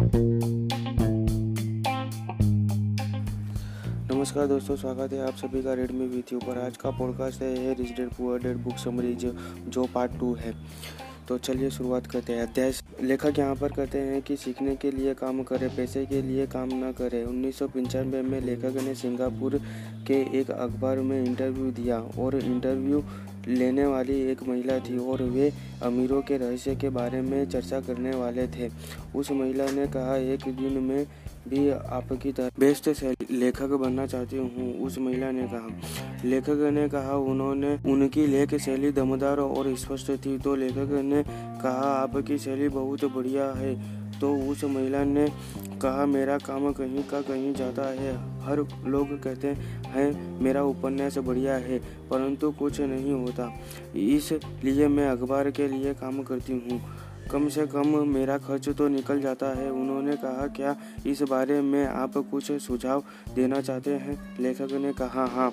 नमस्कार दोस्तों, स्वागत है आप सभी का रेडमी विथ यू पर। आज का पॉडकास्ट है Rich Dad Poor Dad book summary जो जो पार्ट टू है। तो चलिए शुरुआत करते हैं। अध्याय लेखक यहाँ पर कहते हैं कि सीखने के लिए काम करें, पैसे के लिए काम न करें। उन्नीस सौ पंचानवे में लेखक ने सिंगापुर के एक अखबार में इंटरव्यू दिया और इंटरव्यू लेने वाली एक महिला थी और वे अमीरों के रहस्य के बारे में चर्चा करने वाले थे। उस महिला ने कहा, एक दिन में भी आपकी तरह बेस्ट लेखक बनना चाहती हूँ। उस महिला ने कहा। लेखक ने कहा, उन्होंने, उनकी लेख शैली दमदार और स्पष्ट थी। तो लेखक ने कहा, आपकी शैली बहुत बढ़िया है। तो उस महिला ने कहा, मेरा काम कहीं का कहीं जाता है। हर लोग कहते हैं, मेरा उपन्यास बढ़िया है, परंतु कुछ नहीं होता। इसलिए मैं अखबार के लिए काम करती हूँ। कम से कम मेरा खर्च तो निकल जाता है। उन्होंने कहा, क्या इस बारे में आप कुछ सुझाव देना चाहते हैं? लेखक ने कहा हाँ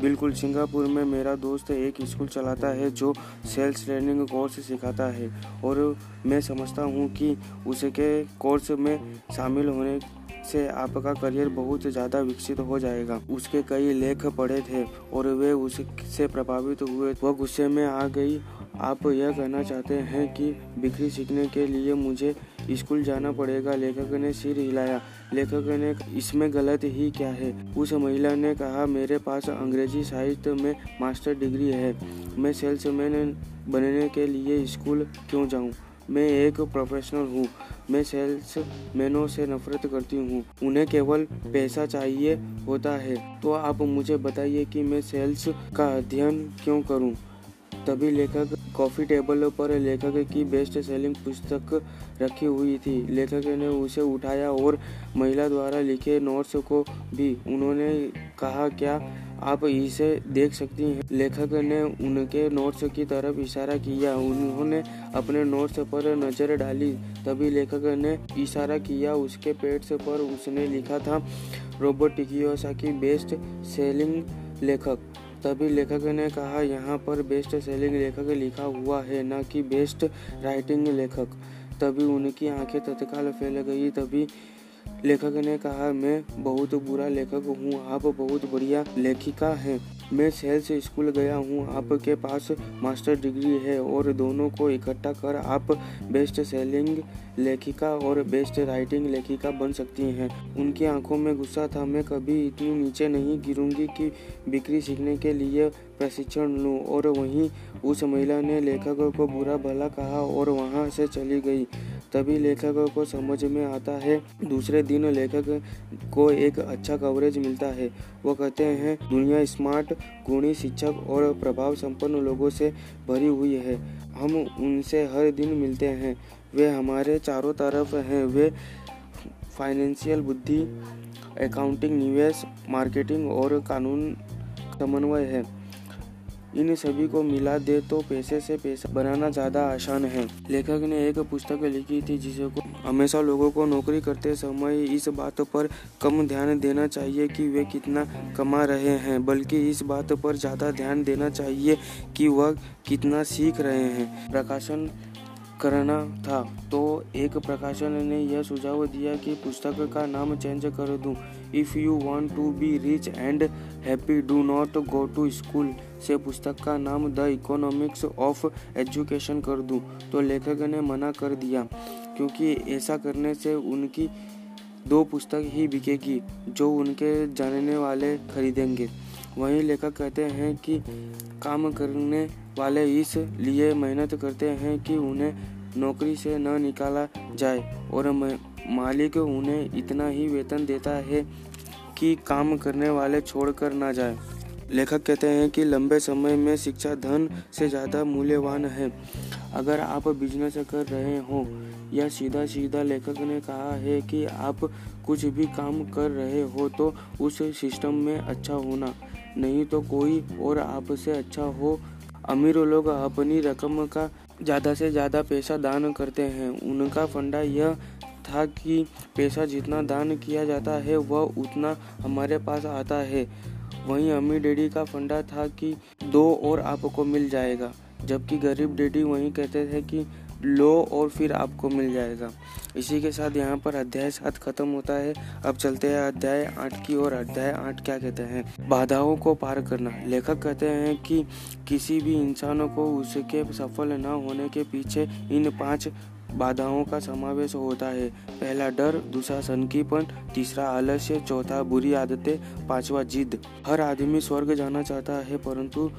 बिल्कुल। सिंगापुर में मेरा दोस्त एक स्कूल चलाता है जो सेल्स ट्रेनिंग कोर्स सिखाता है और मैं समझता हूँ कि उसके कोर्स में शामिल होने से आपका करियर बहुत ज़्यादा विकसित हो जाएगा। उसके कई लेख पढ़े थे और वे उससे प्रभावित हुए। वह गुस्से में आ गई आप यह कहना चाहते हैं कि बिक्री सीखने के लिए मुझे स्कूल जाना पड़ेगा? लेखक ने सिर हिलाया। लेखक ने इसमें गलत ही क्या है? उस महिला ने कहा, मेरे पास अंग्रेज़ी साहित्य में मास्टर डिग्री है। मैं सेल्समैन बनने के लिए स्कूल क्यों जाऊँ? मैं एक प्रोफेशनल हूँ। मैं सेल्स मैनों से नफरत करती हूँ। उन्हें केवल पैसा चाहिए होता है। तो आप मुझे बताइए कि मैं सेल्स का अध्ययन क्यों करूँ? तभी लेखक कॉफ़ी टेबल पर लेखक की बेस्ट सेलिंग पुस्तक रखी हुई थी। लेखक ने उसे उठाया और महिला द्वारा लिखे नोट्स को भी उन्होंने कहा, क्या आप इसे देख सकती हैं? लेखक ने उनके नोट्स की तरफ़ इशारा किया। उन्होंने अपने नोट्स पर नज़र डाली। तभी लेखक ने इशारा किया। उसके पेट पर उसने लिखा था रोबोट की बेस्ट सेलिंग लेखक। तभी लेखक ने कहा, यहाँ पर बेस्ट सेलिंग लेखक लिखा हुआ है, न कि बेस्ट राइटिंग लेखक। तभी उनकी आँखें तत्काल फैल गई। तभी लेखक ने कहा, मैं बहुत बुरा लेखक हूँ, आप बहुत बढ़िया लेखिका हैं। मैं सेल्स स्कूल गया हूँ। आपके पास मास्टर डिग्री है और दोनों को इकट्ठा कर आप बेस्ट सेलिंग लेखिका और बेस्ट राइटिंग लेखिका बन सकती हैं। उनकी आँखों में गुस्सा था। मैं कभी इतनी नीचे नहीं गिरूँगी कि बिक्री सीखने के लिए प्रशिक्षण लूँ। और वहीं उस महिला ने लेखक को बुरा भला कहा और वहाँ से चली गई। तभी लेखक को समझ में आता है। दूसरे दिन लेखक को एक अच्छा कवरेज मिलता है। वो कहते हैं, दुनिया स्मार्ट, गुणी शिक्षक और प्रभाव संपन्न लोगों से भरी हुई है। हम उनसे हर दिन मिलते हैं। वे हमारे चारों तरफ़ हैं। वे फाइनेंशियल बुद्धि अकाउंटिंग निवेश, मार्केटिंग और कानून समन्वय है। इन सभी को मिला दे तो पैसे से पैसा बनाना ज़्यादा आसान है। लेखक ने एक पुस्तक लिखी थी जिसे को हमेशा लोगों को नौकरी करते समय इस बात पर कम ध्यान देना चाहिए कि वे कितना कमा रहे हैं, बल्कि इस बात पर ज़्यादा ध्यान देना चाहिए कि वह कितना सीख रहे हैं। प्रकाशन करना था तो एक प्रकाशन ने यह सुझाव दिया कि पुस्तक का नाम चेंज कर दूँ। If you want to be rich and happy, do not go to school से पुस्तक का नाम द इकोनॉमिक्स ऑफ़ एजुकेशन कर दूँ। तो लेखक ने मना कर दिया, क्योंकि ऐसा करने से उनकी दो पुस्तक ही बिकेगी, जो उनके जानने वाले खरीदेंगे। वहीं लेखक कहते हैं कि काम करने वाले इस लिए मेहनत करते हैं कि उन्हें नौकरी से न निकाला जाए, और मालिक उन्हें इतना ही वेतन देता है कि काम करने वाले छोड़कर ना जाए। लेखक कहते हैं कि लंबे समय में शिक्षा धन से ज़्यादा मूल्यवान है। अगर आप बिज़नेस कर रहे हो, या सीधा सीधा लेखक ने कहा है कि आप कुछ भी काम कर रहे हो तो उस सिस्टम में अच्छा होना। नहीं तो कोई और आपसे अच्छा हो। अमीर लोग अपनी रकम का ज़्यादा से ज़्यादा पैसा दान करते हैं। उनका फंडा यह था कि पैसा जितना दान किया जाता है, वह उतना हमारे पास आता है। वहीं अम्मी डैडी का फंडा था कि दो और आपको मिल जाएगा, जबकि गरीब डैडी वहीं कहते थे कि लो और फिर आपको मिल जाएगा। इसी के साथ यहाँ पर अध्याय सात खत्म होता है। अब चलते हैं अध्याय आठ की ओर। अध्याय आठ क्या कहते हैं? बाधाओं को पार करना। लेखक कहते हैं कि किसी भी इंसान को उसके सफल न होने के पीछे इन पाँच बाधाओं का समावेश होता है। पहला डर, दूसरा सनकीपन तीसरा आलस्य, चौथा बुरी आदतें, पांचवा जिद। हर आदमी स्वर्ग जाना चाहता है, परंतु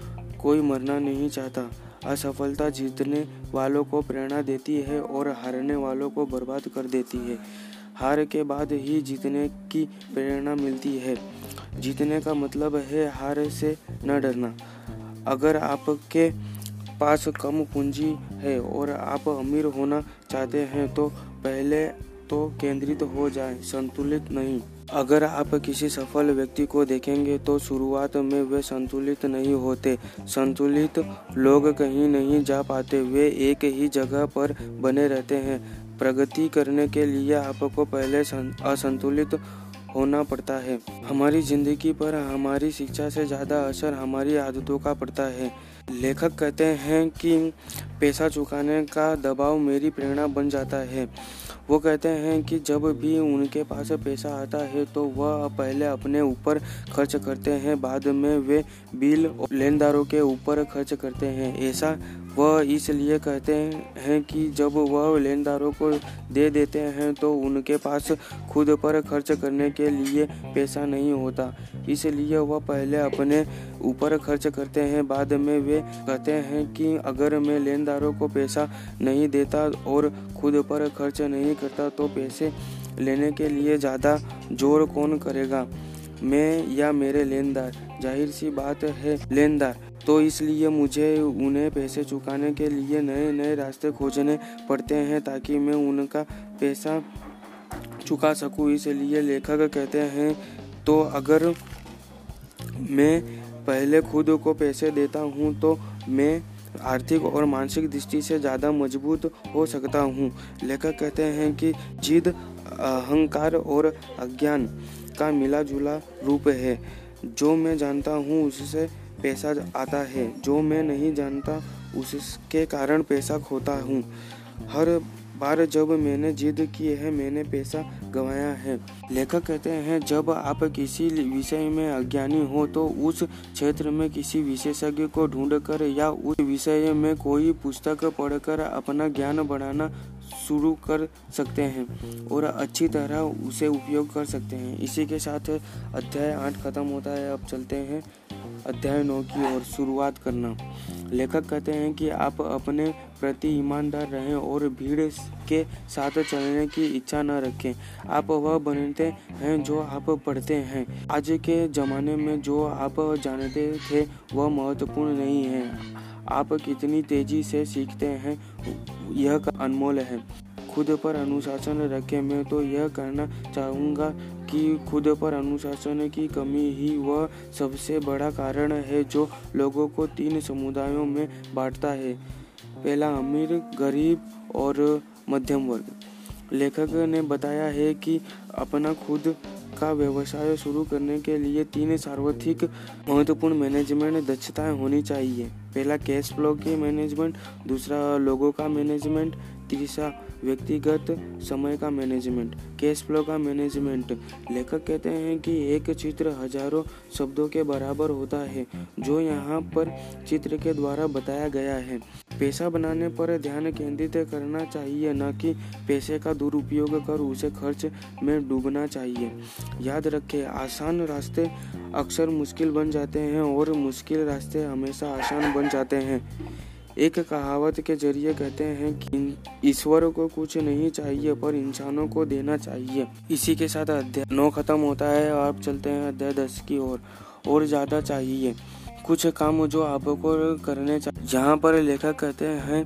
कोई मरना नहीं चाहता। असफलता जीतने वालों को प्रेरणा देती है और हारने वालों को बर्बाद कर देती है। हार के बाद ही जीतने की प्रेरणा मिलती है। जीतने का मतलब है हार से न डरना। अगर आपके पास कम पूंजी है और आप अमीर होना चाहते हैं तो पहले तो केंद्रित हो जाए, संतुलित नहीं। अगर आप किसी सफल व्यक्ति को देखेंगे तो शुरुआत में वे संतुलित नहीं होते। संतुलित लोग कहीं नहीं जा पाते, वे एक ही जगह पर बने रहते हैं। प्रगति करने के लिए आपको पहले असंतुलित होना पड़ता है। हमारी ज़िंदगी पर हमारी शिक्षा से ज़्यादा असर हमारी आदतों का पड़ता है। लेखक कहते हैं कि पैसा चुकाने का दबाव मेरी प्रेरणा बन जाता है। वो कहते हैं कि जब भी उनके पास पैसा आता है तो वह पहले अपने ऊपर खर्च करते हैं, बाद में वे बिल लेनदारों के ऊपर खर्च करते हैं। ऐसा वह इसलिए कहते हैं कि जब वह लेनदारों को दे देते हैं तो उनके पास खुद पर खर्च करने के लिए पैसा नहीं होता। इसलिए वह पहले अपने ऊपर खर्च करते हैं, बाद में वे कहते हैं कि अगर मैं लेनदारों को पैसा नहीं देता और खुद पर खर्च नहीं करता तो पैसे लेने के लिए ज़्यादा ज़ोर कौन करेगा? मैं या मेरे लेनदार? ज़ाहिर सी बात है, लेनदार। तो इसलिए मुझे उन्हें पैसे चुकाने के लिए नए नए रास्ते खोजने पड़ते हैं ताकि मैं उनका पैसा चुका सकूँ। इसलिए लेखक कहते हैं तो अगर मैं पहले खुद को पैसे देता हूँ तो मैं आर्थिक और मानसिक दृष्टि से ज़्यादा मज़बूत हो सकता हूँ। लेखक कहते हैं कि जिद, अहंकार और अज्ञान का मिला जुला रूप है। जो मैं जानता हूँ, उससे पैसा आता है। जो मैं नहीं जानता, उसके कारण पैसा खोता हूँ। हर बार जब मैंने जिद की है, मैंने पैसा गवाया है। लेखक कहते हैं, जब आप किसी विषय में अज्ञानी हो तो उस क्षेत्र में किसी विशेषज्ञ को ढूंढकर या उस विषय में कोई पुस्तक पढ़कर अपना ज्ञान बढ़ाना शुरू कर सकते हैं और अच्छी तरह उसे उपयोग कर सकते हैं। इसी के साथ अध्याय आठ खत्म होता है। अब चलते हैं अध्याय नौ की ओर, शुरुआत करना। लेखक कहते हैं कि आप अपने प्रति ईमानदार रहें और भीड़ के साथ चलने की इच्छा न रखें। आप वह बनते हैं जो आप पढ़ते हैं। आज के ज़माने में जो आप जानते थे, वह महत्वपूर्ण नहीं है। आप कितनी तेज़ी से सीखते हैं, यह अनमोल है। खुद पर अनुशासन रखें, मैं तो यह कहना चाहूँगा कि खुद पर अनुशासन की कमी ही वह सबसे बड़ा कारण है जो लोगों को तीन समुदायों में बांटता है। पहला, अमीर, गरीब और मध्यम वर्ग। लेखक ने बताया है कि अपना खुद का व्यवसाय शुरू करने के लिए तीन सार्वत्रिक महत्वपूर्ण मैनेजमेंट दक्षताएँ होनी चाहिए। पहला कैश फ्लो की मैनेजमेंट दूसरा लोगों का मैनेजमेंट तीसरा व्यक्तिगत समय का मैनेजमेंट कैश फ्लो का मैनेजमेंट लेखक कहते हैं कि एक चित्र हज़ारों शब्दों के बराबर होता है, जो यहाँ पर चित्र के द्वारा बताया गया है। पैसा बनाने पर ध्यान केंद्रित करना चाहिए, न कि पैसे का दुरुपयोग कर उसे खर्च में डूबना चाहिए। याद रखें, आसान रास्ते अक्सर मुश्किल बन जाते हैं और मुश्किल रास्ते हमेशा आसान बन जाते हैं। एक कहावत के ज़रिए कहते हैं कि ईश्वर को कुछ नहीं चाहिए पर इंसानों को देना चाहिए। इसी के साथ अध्याय नौ खत्म होता है आप चलते हैं अध्याय दस की ओर और, और ज़्यादा चाहिए। कुछ काम जो आपको करने चाहिए यहाँ पर लेखक कहते हैं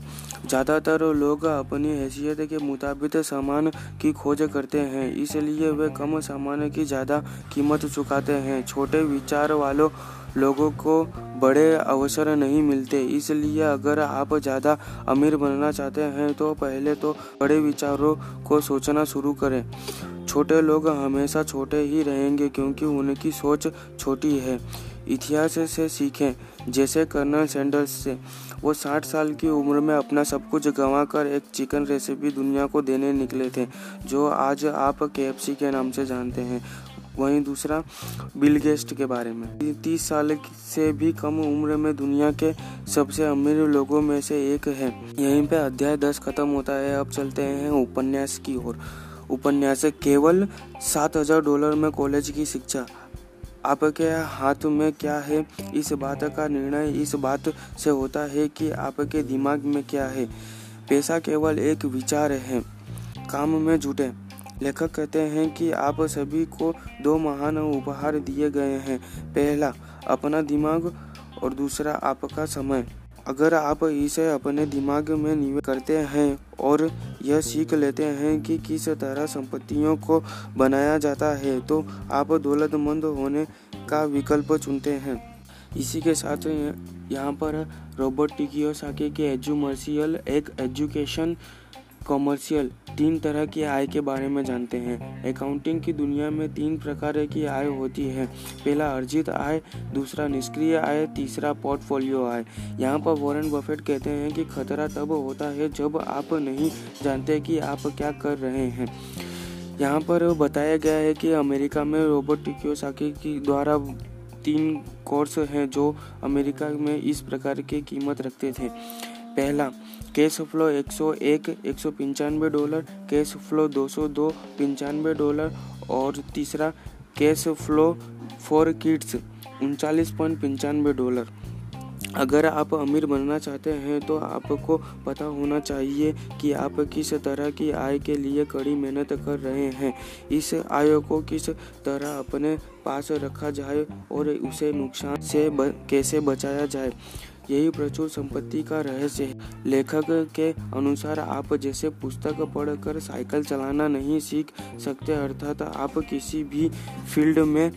ज़्यादातर लोग अपनी हैसियत के मुताबिक सामान की खोज करते हैं इसलिए वे कम सामान की ज़्यादा कीमत चुकाते हैं। छोटे विचार वालों लोगों को बड़े अवसर नहीं मिलते। इसलिए अगर आप ज़्यादा अमीर बनना चाहते हैं तो पहले तो बड़े विचारों को सोचना शुरू करें। छोटे लोग हमेशा छोटे ही रहेंगे, क्योंकि उनकी सोच छोटी है। इतिहास से सीखें, जैसे कर्नल सैंडर्स से। वो साठ साल की उम्र में अपना सब कुछ गंवा कर एक चिकन रेसिपी दुनिया को देने निकले थे, जो आज आप के के नाम से जानते हैं। वहीं दूसरा, बिल गेस्ट के बारे में। तीस साल से भी कम उम्र में दुनिया के सबसे अमीर लोगों में से एक है। यहीं पे अध्याय दस खत्म होता है। अब चलते हैं उपन्यास की ओर। उपन्यास, केवल सात हज़ार डॉलर में कॉलेज की शिक्षा। आपके हाथ में क्या है? इस बात का निर्णय इस बात से होता है कि आपके दिमाग में क्या है। पैसा केवल एक विचार है। काम में जुटे। लेखक कहते हैं कि आप सभी को दो महान उपहार दिए गए हैं। पहला, अपना दिमाग और दूसरा, आपका समय। अगर आप इसे अपने दिमाग में निवेश करते हैं और यह सीख लेते हैं कि किस तरह संपत्तियों को बनाया जाता है तो आप दौलतमंद होने का विकल्प चुनते हैं। इसी के साथ यहाँ पर रॉबर्ट टिकियो साके के एजुमर्सियल एक एजुकेशन कॉमर्शियल तीन तरह की आय के बारे में जानते हैं। अकाउंटिंग की दुनिया में तीन प्रकार की आय होती है। पहला, अर्जित आय, दूसरा, निष्क्रिय आय, तीसरा पोर्टफोलियो आय। यहाँ पर वॉरेन बफेट कहते हैं कि खतरा तब होता है जब आप नहीं जानते कि आप क्या कर रहे हैं। यहाँ पर बताया गया है कि अमेरिका में रोबोट टिकियोसाकी की द्वारा तीन कोर्स हैं जो अमेरिका में इस प्रकार की कीमत रखते थे। पहला कैश फ्लो 101 एक सौ पंचानवे डॉलर कैश फ्लो 202 पंचानवे डॉलर और तीसरा कैश फ्लो फॉर किड्स उनचालीस पॉइंट पंचानवे डॉलर। अगर आप अमीर बनना चाहते हैं तो आपको पता होना चाहिए कि आप किस तरह की आय के लिए कड़ी मेहनत कर रहे हैं। इस आय को किस तरह अपने पास रखा जाए और उसे नुकसान से ब, कैसे बचाया जाए? यही प्रचुर संपत्ति का रहस्य है। लेखक के अनुसार आप जैसे पुस्तक पढ़कर साइकिल चलाना नहीं सीख सकते, अर्थात आप किसी भी फ़ील्ड में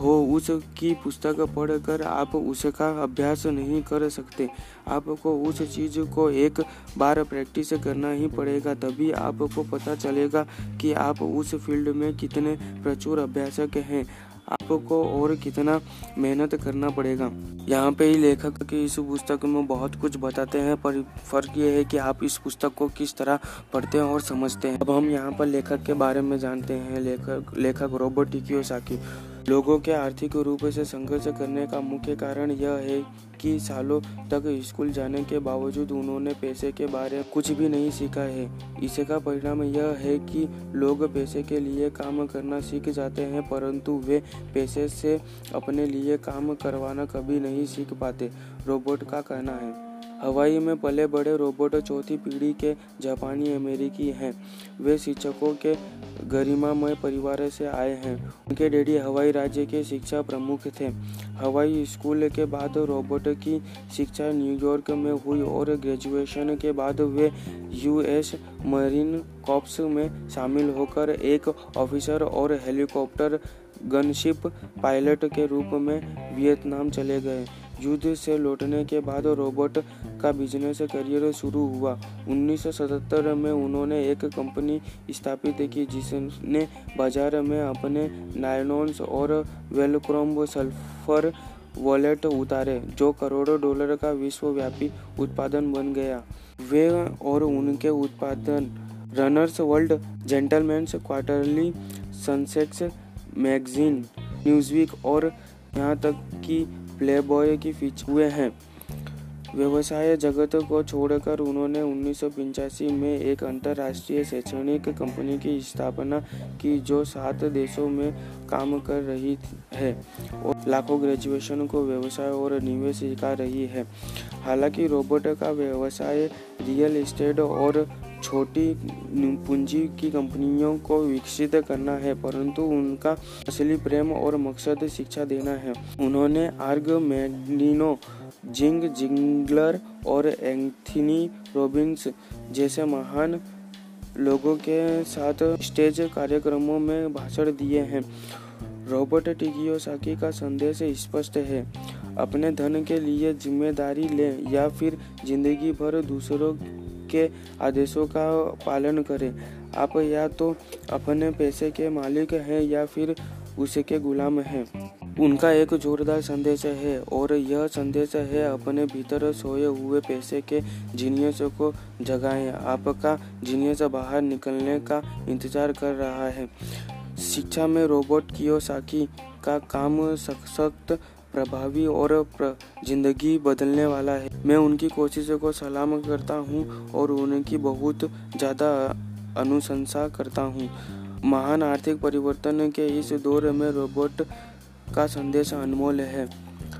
हो, उसकी पुस्तक पढ़कर आप उसका अभ्यास नहीं कर सकते। आपको उस चीज़ को एक बार प्रैक्टिस करना ही पड़ेगा, तभी आपको पता चलेगा कि आप उस फ़ील्ड में कितने प्रचुर अभ्यासक हैं। आपको और कितना मेहनत करना पड़ेगा। यहाँ पे ही लेखक के इस पुस्तक में बहुत कुछ बताते हैं, पर फ़र्क ये है कि आप इस पुस्तक को किस तरह पढ़ते हैं और समझते हैं। अब हम यहाँ पर लेखक के बारे में जानते हैं। लेखक लेखक रोबोट टिकियोसाकी लोगों के आर्थिक रूप से संघर्ष करने का मुख्य कारण यह है कि सालों तक स्कूल जाने के बावजूद उन्होंने पैसे के बारे में कुछ भी नहीं सीखा है। इसका परिणाम यह है कि लोग पैसे के लिए काम करना सीख जाते हैं, परंतु वे पैसे से अपने लिए काम करवाना कभी नहीं सीख पाते, रोबोट का कहना है। हवाई में पले बड़े रोबोट चौथी पीढ़ी के जापानी अमेरिकी हैं। वे शिक्षकों के गरिमामय परिवार से आए हैं। उनके डैडी हवाई राज्य के शिक्षा प्रमुख थे। हवाई स्कूल के बाद रोबोट की शिक्षा न्यूयॉर्क में हुई और ग्रेजुएशन के बाद वे यूएस मरीन कॉप्स में शामिल होकर एक ऑफिसर और हेलीकॉप्टर गनशिप पायलट के रूप में वियतनाम चले गए। युद्ध से लौटने के बाद रोबोट का बिज़नेस करियर शुरू हुआ। 1977 में उन्होंने एक कंपनी स्थापित की जिसने बाज़ार में अपने नायलॉन्स और वेलक्रोम सल्फ़र वॉलेट उतारे, जो करोड़ों डॉलर का विश्वव्यापी उत्पादन बन गया। वे और उनके उत्पादन रनर्स वर्ल्ड जेंटलमैन्स क्वार्टरली सनसेक्स मैगजीन, न्यूज़वीक और यहाँ तक कि प्लेबॉय की फीच हुए हैं। व्यवसाय जगत को छोड़कर उन्होंने उन्नीस में एक अंतर्राष्ट्रीय शैक्षणिक कंपनी की स्थापना की, जो सात देशों में काम कर रही है और लाखों ग्रेजुएशन को व्यवसाय और निवेश सिखा रही है। हालाँकि रोबोट का व्यवसाय रियल एस्टेट और छोटी पूंजी की कंपनियों को विकसित करना है, परंतु उनका असली प्रेम और मकसद शिक्षा देना है। उन्होंने आर्ग, मैडिनो, जिंग, जिंगलर और एंथनी रोबिन्स जैसे महान लोगों के साथ स्टेज कार्यक्रमों में भाषण दिए हैं। रॉबर्ट टिकियोसाकी का संदेश स्पष्ट है, अपने धन के लिए ज़िम्मेदारी लें या फिर ज़िंदगी भर दूसरों के आदेशों का पालन करें। आप या तो अपने पैसे के मालिक हैं या फिर उसके गुलाम हैं। उनका एक जोरदार संदेश है और यह संदेश है अपने भीतर सोए हुए पैसे के जीनियस को जगाएँ। आपका जीनियस बाहर निकलने का इंतज़ार कर रहा है। शिक्षा में रोबोट कियोसाकी का काम सशक्त, प्रभावी और ज़िंदगी बदलने वाला है। मैं उनकी कोशिशों को सलाम करता हूँ और उनकी बहुत ज़्यादा अनुशंसा करता हूँ। महान आर्थिक परिवर्तन के इस दौर में रोबोट का संदेश अनमोल है।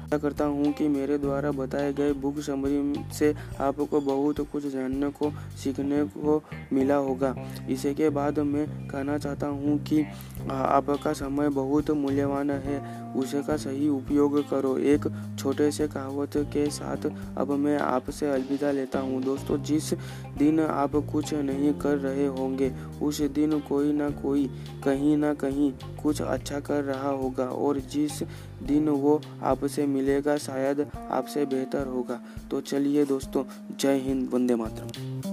आशा करता हूँ कि मेरे द्वारा बताए गए बुक समरी से आपको बहुत कुछ जानने को, सीखने को मिला होगा। इसी के बाद मैं कहना चाहता हूँ कि आपका समय बहुत मूल्यवान है। उसे का सही उपयोग करो। एक छोटे से कहावत के साथ अब मैं आपसे अलविदा लेता हूँ। दोस्तों, जिस दिन आप कुछ नहीं कर रहे होंगे, उस दिन कोई ना कोई, कहीं ना कहीं कुछ अच्छा कर रहा होगा। और जिस दिन वो आपसे मिलेगा, शायद आपसे बेहतर होगा। तो चलिए दोस्तों, जय हिंद, वंदे मातरम।